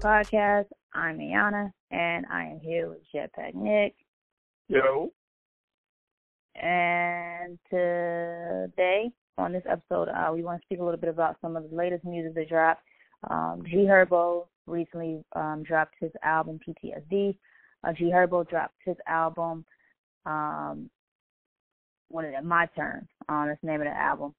Podcast. I'm Ayana, and I am here with Jetpack Nick. Yo. And today, on this episode, uh, we want to speak a little bit about some of the latest music that dropped. Um, G Herbo recently um, dropped his album PTSD. Uh, G Herbo dropped his album, um, what is it? My Turn. Um, that's the name of the album.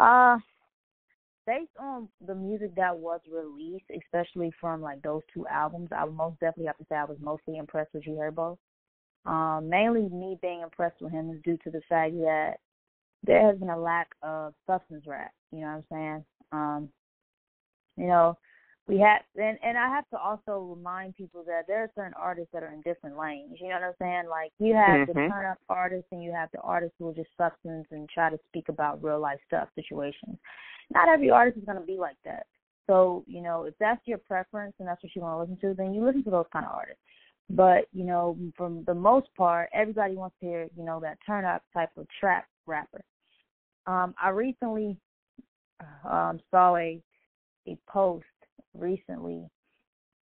Uh, based on the music that was released, especially from like those two albums, I would most definitely have to say I was mostly impressed with G Herbo. Um, mainly me being impressed with him is due to the fact that there has been a lack of substance rap. You know what I'm saying? Um, you know, we have and and I have to also remind people that there are certain artists that are in different lanes. You know what I'm saying? Like you have mm-hmm. the turn up artists and you have the artists who are just substance and try to speak about real life stuff situations. Not every artist is gonna be like that. So, you know, if that's your preference and that's what you want to listen to, then you listen to those kind of artists. But, you know, from the most part, everybody wants to hear, you know, that turn up type of trap rapper. Um, I recently um, saw a a post recently,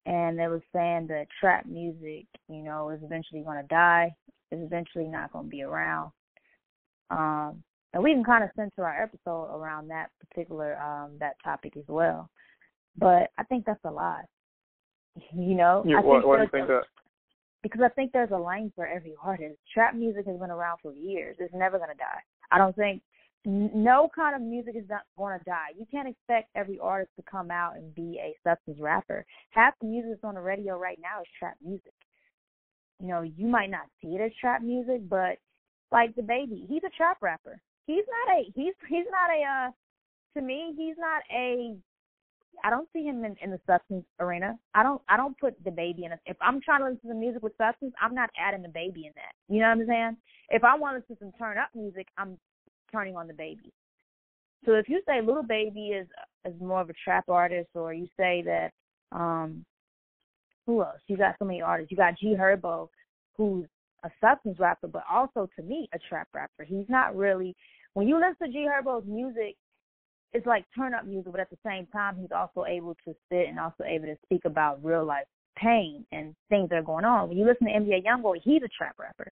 and it was saying that trap music, you know, is eventually going to die. Is eventually not going to be around. Um, and we can kind of center our episode around that particular um, that topic as well. But I think that's a lie. You know, you, I why, think why do you think that? Because I think there's a lane for every artist. Trap music has been around for years. It's never going to die. I don't think no kind of music is not going to die. You can't expect every artist to come out and be a substance rapper. Half the music that's on the radio right now is trap music. You know, you might not see it as trap music, but like DaBaby, he's a trap rapper. He's not a he's he's not a uh to me he's not a I don't see him in, in the substance arena. I don't I don't put DaBaby in a if I'm trying to listen to music with substance, I'm not adding DaBaby in that. You know what I'm saying? If I want to listen to some turn up music, I'm turning on DaBaby. So if you say little Baby is is more of a trap artist, or you say that um who else? You got so many artists. You got G Herbo, who's a substance rapper, but also to me a trap rapper. He's not really. When you listen to G Herbo's music, it's like turn up music, but at the same time, he's also able to sit and also able to speak about real life pain and things that are going on. When you listen to NBA YoungBoy, he's a trap rapper.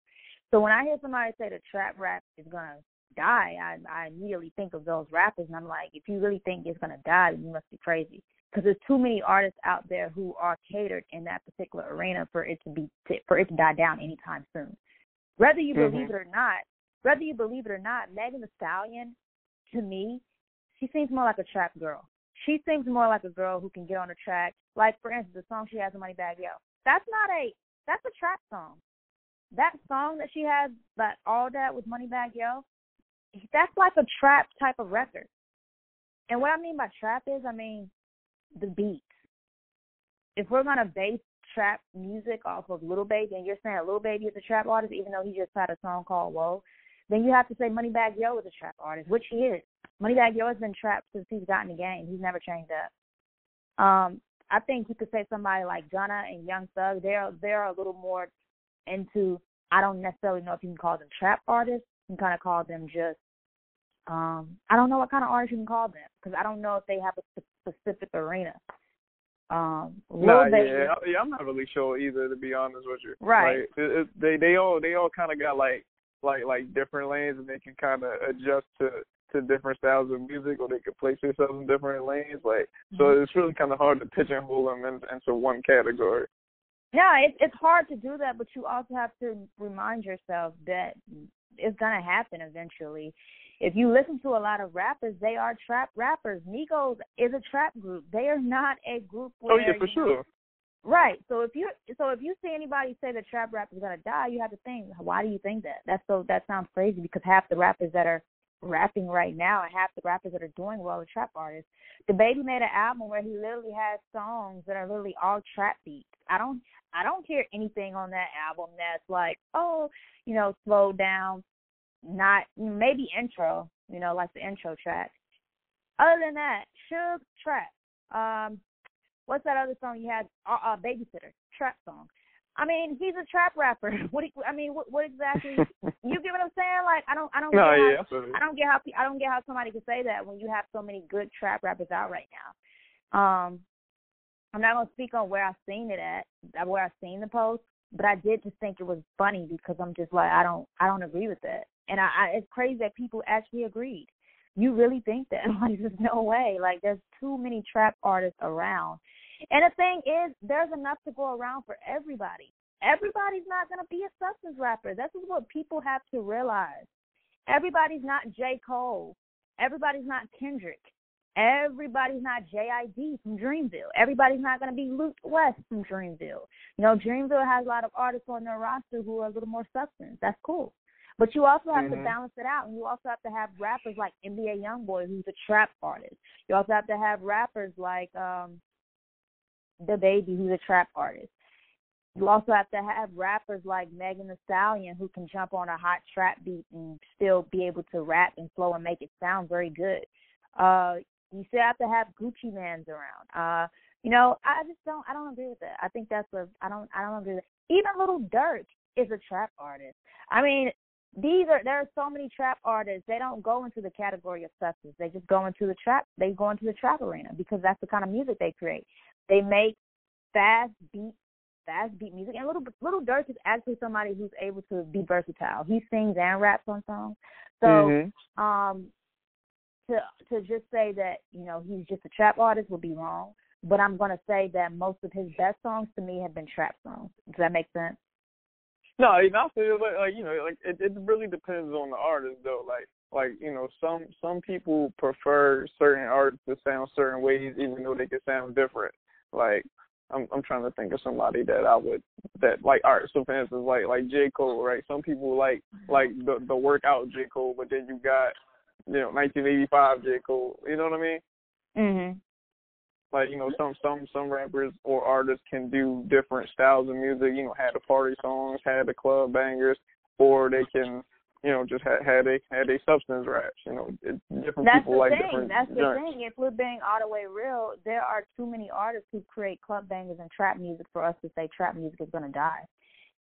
So when I hear somebody say the trap rap is gonna die, I I immediately think of those rappers, and I'm like, if you really think it's gonna die, then you must be crazy. Because there's too many artists out there who are catered in that particular arena for it to be for it to die down anytime soon. Whether you mm-hmm. believe it or not, whether you believe it or not, Megan Thee Stallion, to me, she seems more like a trap girl. She seems more like a girl who can get on a track. Like for instance, the song she has in Moneybagg Yo. That's not a that's a trap song. That song that she has, that all that with Moneybagg Yo, that's like a trap type of record. And what I mean by trap is, I mean the beats. If we're gonna base trap music off of Lil Baby, and you're saying Lil Baby is a trap artist, even though he just had a song called Whoa, then you have to say Moneybagg Yo is a trap artist, which he is. Moneybagg Yo has been trapped since he's gotten the game. He's never changed up. Um, I think you could say somebody like Gunna and Young Thug. They're they're a little more into. I don't necessarily know if you can call them trap artists. You can kind of call them just um, I don't know what kind of artist you can call them because I don't know if they have a specific arena. Um, nah, Baby, yeah, yeah, I'm not really sure either, to be honest with you. Right. Like, it, it, they they all they all kind of got like like like different lanes, and they can kind of adjust to to different styles of music, or they could place themselves in different lanes. Like, mm-hmm. so it's really kind of hard to pigeonhole them in, into one category. Yeah, it, it's hard to do that, but you also have to remind yourself that it's gonna happen eventually if you listen to a lot of rappers, they are trap rappers. Migos is a trap group. They are not a group. Where, oh yeah, for sure. Right. So if you so if you see anybody say that trap rap is gonna die, you have to think, why do you think that? That's so that sounds crazy because half the rappers that are rapping right now and half the rappers that are doing well are trap artists. DaBaby made an album where he literally has songs that are literally all trap beats. I don't I don't hear anything on that album that's like, oh, you know, slow down, not maybe intro, you know, like the intro track. Other than that, Suge trap. Um, what's that other song you had? Uh, uh babysitter trap song. I mean, he's a trap rapper. What do you, I mean, what, what exactly? you get what I'm saying? Like, I don't, I don't. No, get yeah, how, I don't get how I don't get how somebody can say that when you have so many good trap rappers out right now. Um, I'm not gonna speak on where I seen it at, where I seen the post, but I did just think it was funny because I'm just like I don't I don't agree with that, and I, I it's crazy that people actually agreed. You really think that? Like there's no way. Like there's too many trap artists around, and the thing is, there's enough to go around for everybody. Everybody's not gonna be a substance rapper. This is what people have to realize. Everybody's not J Cole. Everybody's not Kendrick. Everybody's not JID from Dreamville. Everybody's not going to be Luke West from Dreamville. You know, Dreamville has a lot of artists on their roster who are a little more substance. That's cool. But you also have mm-hmm. to balance it out, and you also have to have rappers like NBA YoungBoy, who's a trap artist. You also have to have rappers like um DaBaby, who's a trap artist. You also have to have rappers like Megan Thee Stallion, who can jump on a hot trap beat and still be able to rap and flow and make it sound very good. Uh, you still have to have Gucci Manes around. Uh, you know, I just don't I don't agree with that. I think that's a I don't I don't agree with it. Even Lil Durk is a trap artist. I mean, these are there are so many trap artists. They don't go into the category of substance. They just go into the trap. They go into the trap arena because that's the kind of music they create. They make fast beat, fast beat music. And little little Durk is actually somebody who's able to be versatile. He sings and raps on songs. So, mm-hmm. um, to to just say that you know he's just a trap artist would be wrong. But I'm gonna say that most of his best songs to me have been trap songs. Does that make sense? No, you know, like, like you know, like it, it really depends on the artist though. Like like you know, some some people prefer certain artists to sound certain ways, even though they can sound different. Like I'm I'm trying to think of somebody that I would that like all right, so for instance like like J. Cole, right? Some people like like the the workout J. Cole, but then you got you know, 1985 J Cole. You know what I mean? Mhm. Like you know, some some some rappers or artists can do different styles of music. You know, had the party songs, had the club bangers, or they can you know, just had had a had a substance raps. You know, it, different That's people like thing. different. That's the joints. thing. If we're being all the way real, there are too many artists who create club bangers and trap music for us to say trap music is gonna die.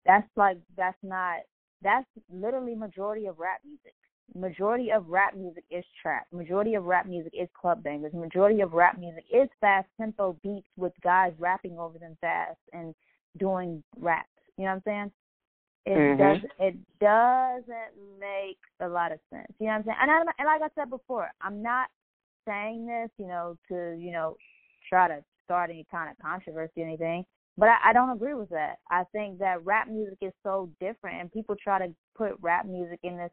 That's like that's not. That's literally majority of rap music majority of rap music is trap. Majority of rap music is club bangers. Majority of rap music is fast tempo beats with guys rapping over them fast and doing raps. You know what I'm saying? It mm-hmm. does it doesn't make a lot of sense. You know what I'm saying? And, I, and like I said before, I'm not saying this, you know, to you know try to start any kind of controversy or anything. But I, I don't agree with that. I think that rap music is so different, and people try to put rap music in this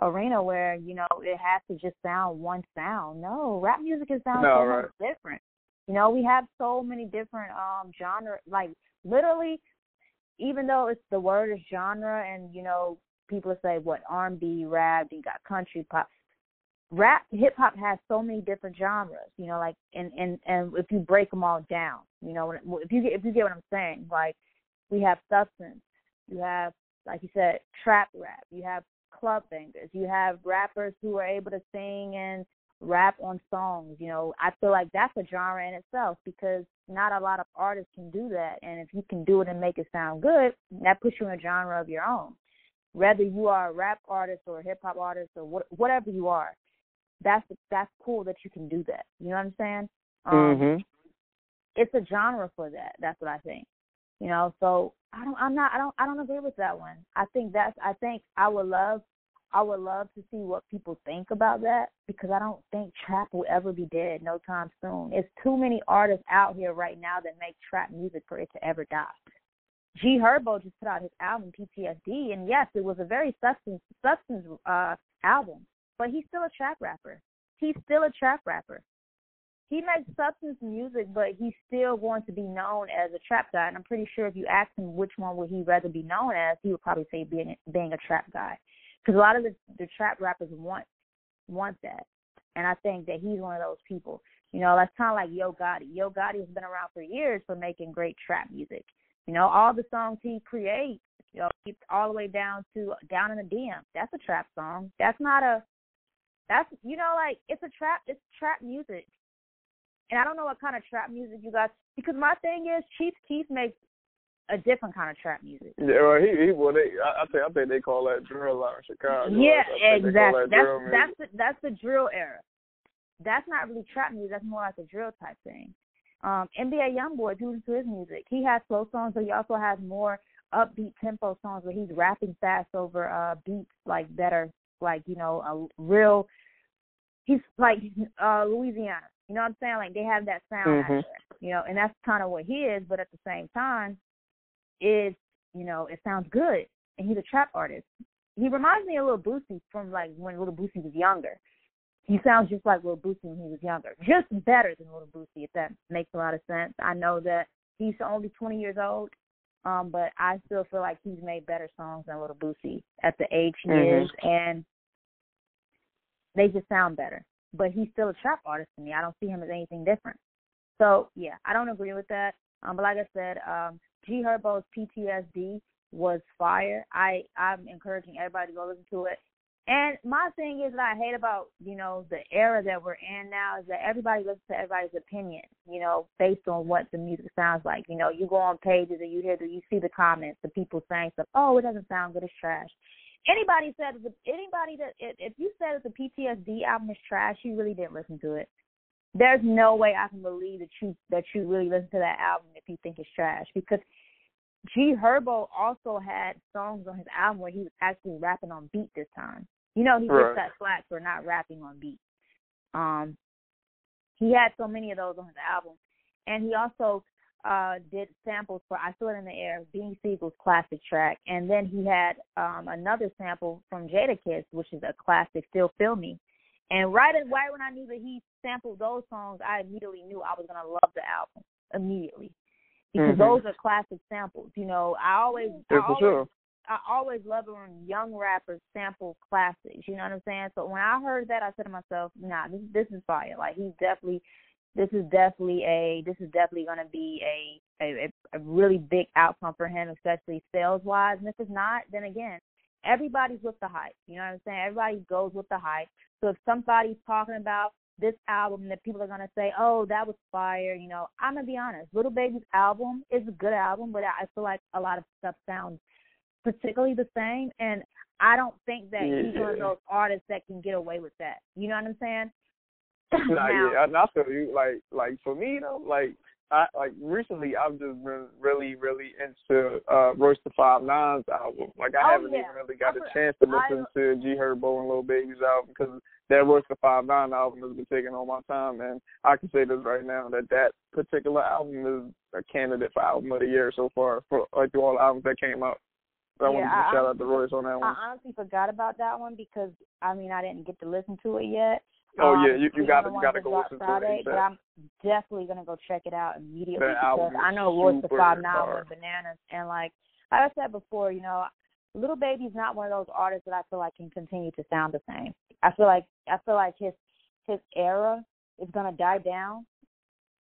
arena where you know it has to just sound one sound. No, rap music is sound no, so right. different. You know, we have so many different um genre like literally even though it's the word is genre and you know people say what R&B, rap, you got country pop. Rap, hip hop has so many different genres, you know, like and and and if you break them all down, you know, if you get if you get what I'm saying, like we have substance, you have like you said trap rap, you have club bangers. You have rappers who are able to sing and rap on songs. You know, I feel like that's a genre in itself because not a lot of artists can do that. And if you can do it and make it sound good, that puts you in a genre of your own. Whether you are a rap artist or a hip hop artist or what, whatever you are, that's that's cool that you can do that. You know what I'm saying? Um, mm-hmm. It's a genre for that. That's what I think. You know, so I don't I'm not I don't I don't agree with that one. I think that's I think I would love I would love to see what people think about that because I don't think trap will ever be dead no time soon. It's too many artists out here right now that make trap music for it to ever die. G Herbo just put out his album PTSD, and yes, it was a very substance substance uh, album, but he's still a trap rapper. He's still a trap rapper he makes substance music, but he's still going to be known as a trap guy. And I'm pretty sure if you ask him which one would he rather be known as, he would probably say being being a trap guy, because a lot of the, the trap rappers want want that, and I think that he's one of those people. You know, that's kind of like Yo Gotti. Yo Gotti has been around for years for making great trap music. You know, all the songs he creates, you know, all the way down to Down in the DM. That's a trap song. That's not a that's you know like it's a trap it's trap music and I don't know what kind of trap music you guys because my thing is Chief Keef makes a different kind of trap music. Yeah, well, he he well they I, I think I think they call that drill out in Chicago. Yeah, exactly. That that's that's the that's the drill era. That's not really trap music. That's more like a drill type thing. Um, NBA YoungBoy, you to his music, he has slow songs, but he also has more upbeat tempo songs where he's rapping fast over uh beats like that are like you know a real. He's like uh Louisiana, you know what I'm saying? Like they have that sound mm-hmm. out there, you know, and that's kind of what he is. But at the same time, is you know it sounds good, and he's a trap artist. He reminds me of Lil Boosie from like when Lil Boosie was younger. He sounds just like Lil Boosie when he was younger, just better than Lil Boosie, if that makes a lot of sense. I know that he's only 20 years old, um, but I still feel like he's made better songs than Little Boosie at the age he mm-hmm. is, and they just sound better. But he's still a trap artist to me. I don't see him as anything different. So yeah, I don't agree with that. Um, but like I said, um, G Herbo's PTSD was fire. I I'm encouraging everybody to go listen to it. And my thing is that I hate about, you know, the era that we're in now is that everybody listens to everybody's opinion, you know, based on what the music sounds like. You know, you go on pages and you hear the, you see the comments, the people saying stuff, oh, it doesn't sound good, it's trash. Anybody said anybody that if you said that the PTSD album is trash, you really didn't listen to it. There's no way I can believe that you that you really listen to that album if you think it's trash because G Herbo also had songs on his album where he was actually rapping on beat this time. You know, he right. gets that slack for not rapping on beat. Um, he had so many of those on his album, and he also uh did samples for "I Feel It in the Air," Beanie Sigel's classic track, and then he had um another sample from Jadakiss, which is a classic, "Still Feel Me." And right, as right when I knew that he sampled those songs, I immediately knew I was gonna love the album immediately because mm-hmm. those are classic samples. You know, I always, yeah, I always, sure. I always love it when young rappers sample classics. You know what I'm saying? So when I heard that, I said to myself, "Nah, this this is fire. Like he's definitely, this is definitely a, this is definitely going to be a, a a really big outcome for him, especially sales wise. And if it's not, then again, everybody's with the hype. You know what I'm saying? Everybody goes with the hype. So if somebody's talking about this album that people are gonna say, "Oh, that was fire," you know, I'm gonna be honest. Little Baby's album is a good album, but I feel like a lot of stuff sounds particularly the same. And I don't think that yeah. he's one of those artists that can get away with that. You know what I'm saying? Nah, now, yeah, I, I feel you. Like, like for me though, like I like recently I've just been really, really into uh Royce da Five Nine's album. Like I oh, haven't yeah. even really got I'm, a chance to listen I, to G Herbo and Lil Baby's album because that Royce da Five Nine album has been taking all my time, and I can say this right now that that particular album is a candidate for album of the year so far for like through all the albums that came out. So I yeah, want to I, shout out to Royce on that one. I honestly forgot about that one because I mean I didn't get to listen to it yet. Oh um, yeah, you you got to you got to go listen Friday, to it. But I'm definitely gonna go check it out immediately that because I know Royce da Five hard. went bananas and like like I said before, you know, Little Baby's not one of those artists that I feel like can continue to sound the same. I feel like I feel like his his era is gonna die down,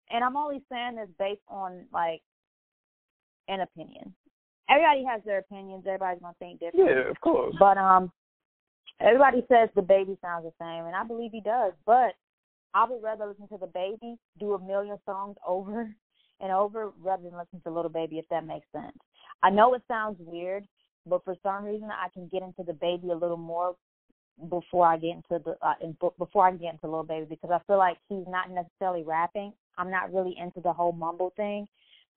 and I'm only saying this based on like an opinion. Everybody has their opinions. Everybody's gonna think different. Yeah, of course. But um, everybody says DaBaby sounds the same, and I believe he does. But I would rather listen to DaBaby do a million songs over and over rather than listen to Little Baby, if that makes sense. I know it sounds weird, but for some reason I can get into DaBaby a little more before I get into the uh, in, before I get into Little Baby because I feel like he's not necessarily rapping. I'm not really into the whole mumble thing.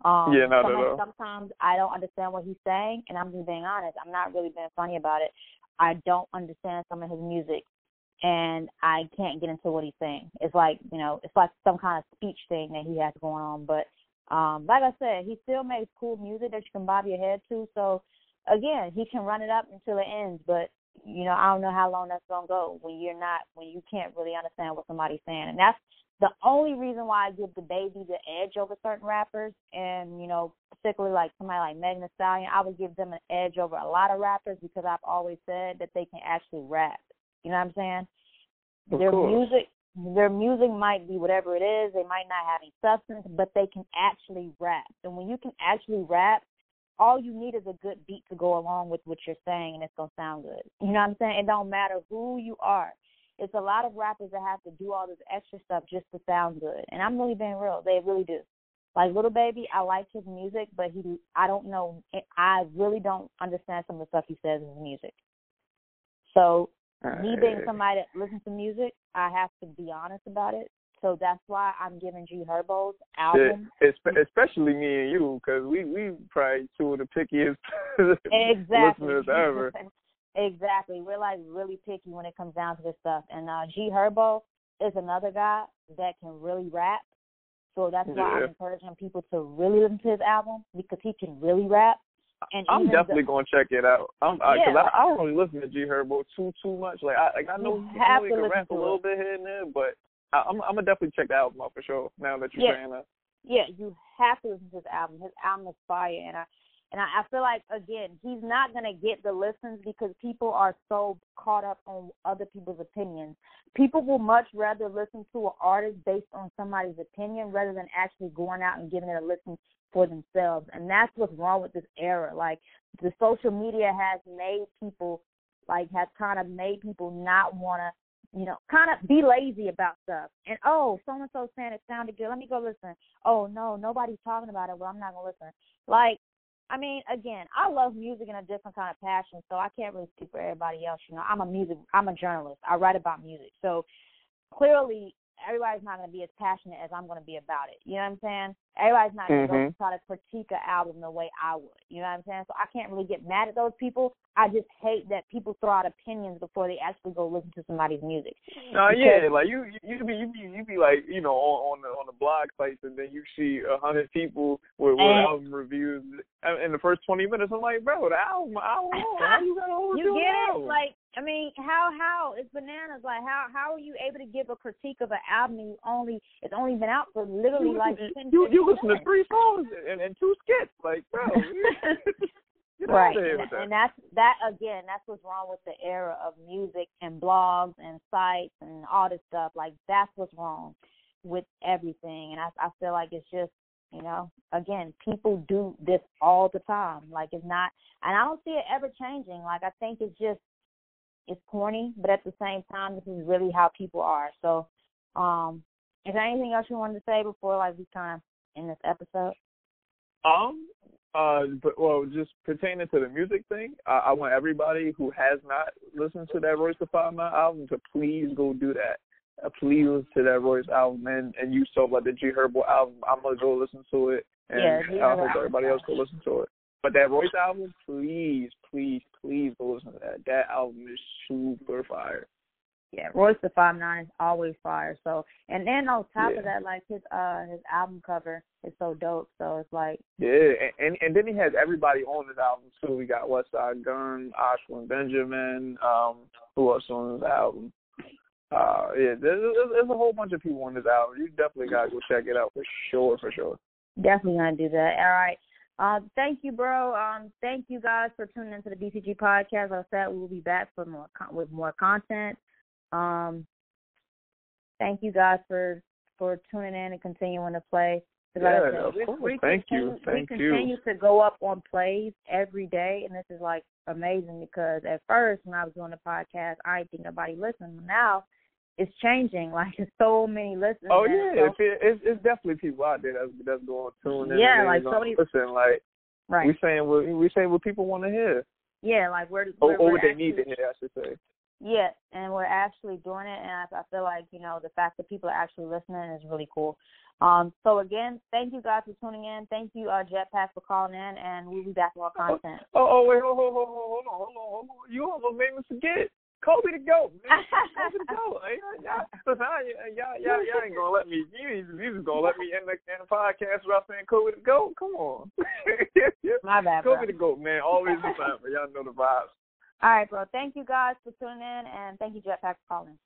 Um, yeah, not sometimes, at all. sometimes I don't understand what he's saying, and I'm just being honest. I'm not really being funny about it. I don't understand some of his music, and I can't get into what he's saying. It's like you know, it's like some kind of speech thing that he has going on. But um, like I said, he still makes cool music that you can bob your head to. So again, he can run it up until it ends. But you know, I don't know how long that's gonna go when you're not when you can't really understand what somebody's saying, and that's the only reason why I give DaBaby the edge over certain rappers, and you know, particularly like somebody like Megan Thee Stallion, I would give them an edge over a lot of rappers because I've always said that they can actually rap. You know what I'm saying? Of their course. music, their music might be whatever it is. They might not have any substance, but they can actually rap. And when you can actually rap, all you need is a good beat to go along with what you're saying, and it's gonna sound good. You know what I'm saying? It don't matter who you are it's a lot of rappers that have to do all this extra stuff just to sound good. And I'm really being real. They really do. Like Little Baby, I like his music, but he I don't know I really don't understand some of the stuff he says in his music. So me being somebody that listens to music, I have to be honest about it. So that's why I'm giving G Herbo's album. Yeah, especially me and you, because we we probably two of the pickiest exactly. listeners ever. exactly, we're like really picky when it comes down to this stuff. And uh G Herbo is another guy that can really rap. So that's why yeah. I'm encouraging people to really listen to his album because he can really rap. And I'm definitely the, gonna check it out. I'm because yeah, I, I, don't really listen to G Herbo too too much. Like I like I know, I know he can rap a little it. bit here and there, but I, I'm I'm gonna definitely check the album out for sure. Now that you're yeah. saying that. Yeah, you have to listen to his album. His album is fire, and I and I, I feel like again he's not gonna get the listens because people are so caught up on other people's opinions. People will much rather listen to an artist based on somebody's opinion rather than actually going out and giving it a listen for themselves. And that's what's wrong with this era. Like the social media has made people like has kind of made people not want to you know, kind of be lazy about stuff. And oh, so and so saying it sounded good. Let me go listen. Oh no, nobody's talking about it. Well, I'm not gonna listen. Like, I mean, again, I love music in a different kind of passion, so I can't really speak for everybody else. You know, I'm a music, I'm a journalist. I write about music, so clearly everybody's not going to be as passionate as I'm going to be about it. You know what I'm saying? Everybody's not going to mm-hmm. go try to critique an album the way I would. You know what I'm saying? So I can't really get mad at those people. I just hate that people throw out opinions before they actually go listen to somebody's music. No, uh, yeah, like you, you be, you be, you be like, you know, on, on the on the blog sites, and then you see a hundred people with, with and, album reviews in the first twenty minutes. I'm like, bro, the album, album, how you got to You get it? album? Like, I mean, how how it's bananas. Like, how how are you able to give a critique of an album you only it's only been out for literally you like listen, 10 you you listen to three songs and, and two skits, like, bro. right and, and that's that again that's what's wrong with the era of music and blogs and sites and all this stuff like that's what's wrong with everything and i i feel like it's just you know again people do this all the time like it's not and i don't see it ever changing like i think it's just it's corny but at the same time this is really how people are so um is there anything else you wanted to say before like we kind of in this episode um uh, but well, just pertaining to the music thing, I, I want everybody who has not listened to that Royce da Five Nine album to please go do that. Uh, please listen to that Royce album, and and you talk about the G Herbo album. I'm gonna go listen to it, and yeah, I hope everybody else go listen to it. But that Royce album, please, please, please go listen to that. That album is super fire yeah, Royce da Five Nine is always fire. So, and then on top yeah. of that, like his uh his album cover is so dope. So it's like yeah, and and then he has everybody on his album too. We got Westside Gunn, Ashwin Benjamin. Um, who else on his album? Uh, yeah, there's, there's a whole bunch of people on this album. You definitely gotta go check it out for sure, for sure. Definitely gonna do that. All right. Uh, thank you, bro. Um, thank you guys for tuning into the BCG podcast. Like I said we will be back for more con- with more content. Um, thank you guys for for tuning in and continuing to play. Yeah, of we, course. we thank continue, you. Thank we you. continue to go up on plays every day, and this is like amazing because at first when I was doing the podcast, I didn't think nobody listened. Now it's changing. Like there's so many listeners. Oh yeah, so, it's, it's it's definitely people out there that's that's going to tune in. Yeah, and like so many. Listen, like right. we saying what we saying what people want to hear. Yeah, like we're, or, or what they actually, need to hear, I should say. Yeah, and we're actually doing it, and I, I feel like you know the fact that people are actually listening is really cool. Um, so again, thank you guys for tuning in. Thank you, uh, Jetpack, for calling in, and we'll be back with more content. Oh, oh, wait, hold, hold, hold, hold on, hold on, hold on. You almost made me forget. Kobe the goat, man. Kobe the goat. Y'all, uh, y'all, y'all, y'all, ain't gonna let me. You, you just gonna let me end the, end the podcast without saying Kobe the goat? Come on. My bad, Kobe bro. the goat, man. Always the time, but y'all know the vibes. All right, bro. Thank you guys for tuning in, and thank you, Jetpack, for calling.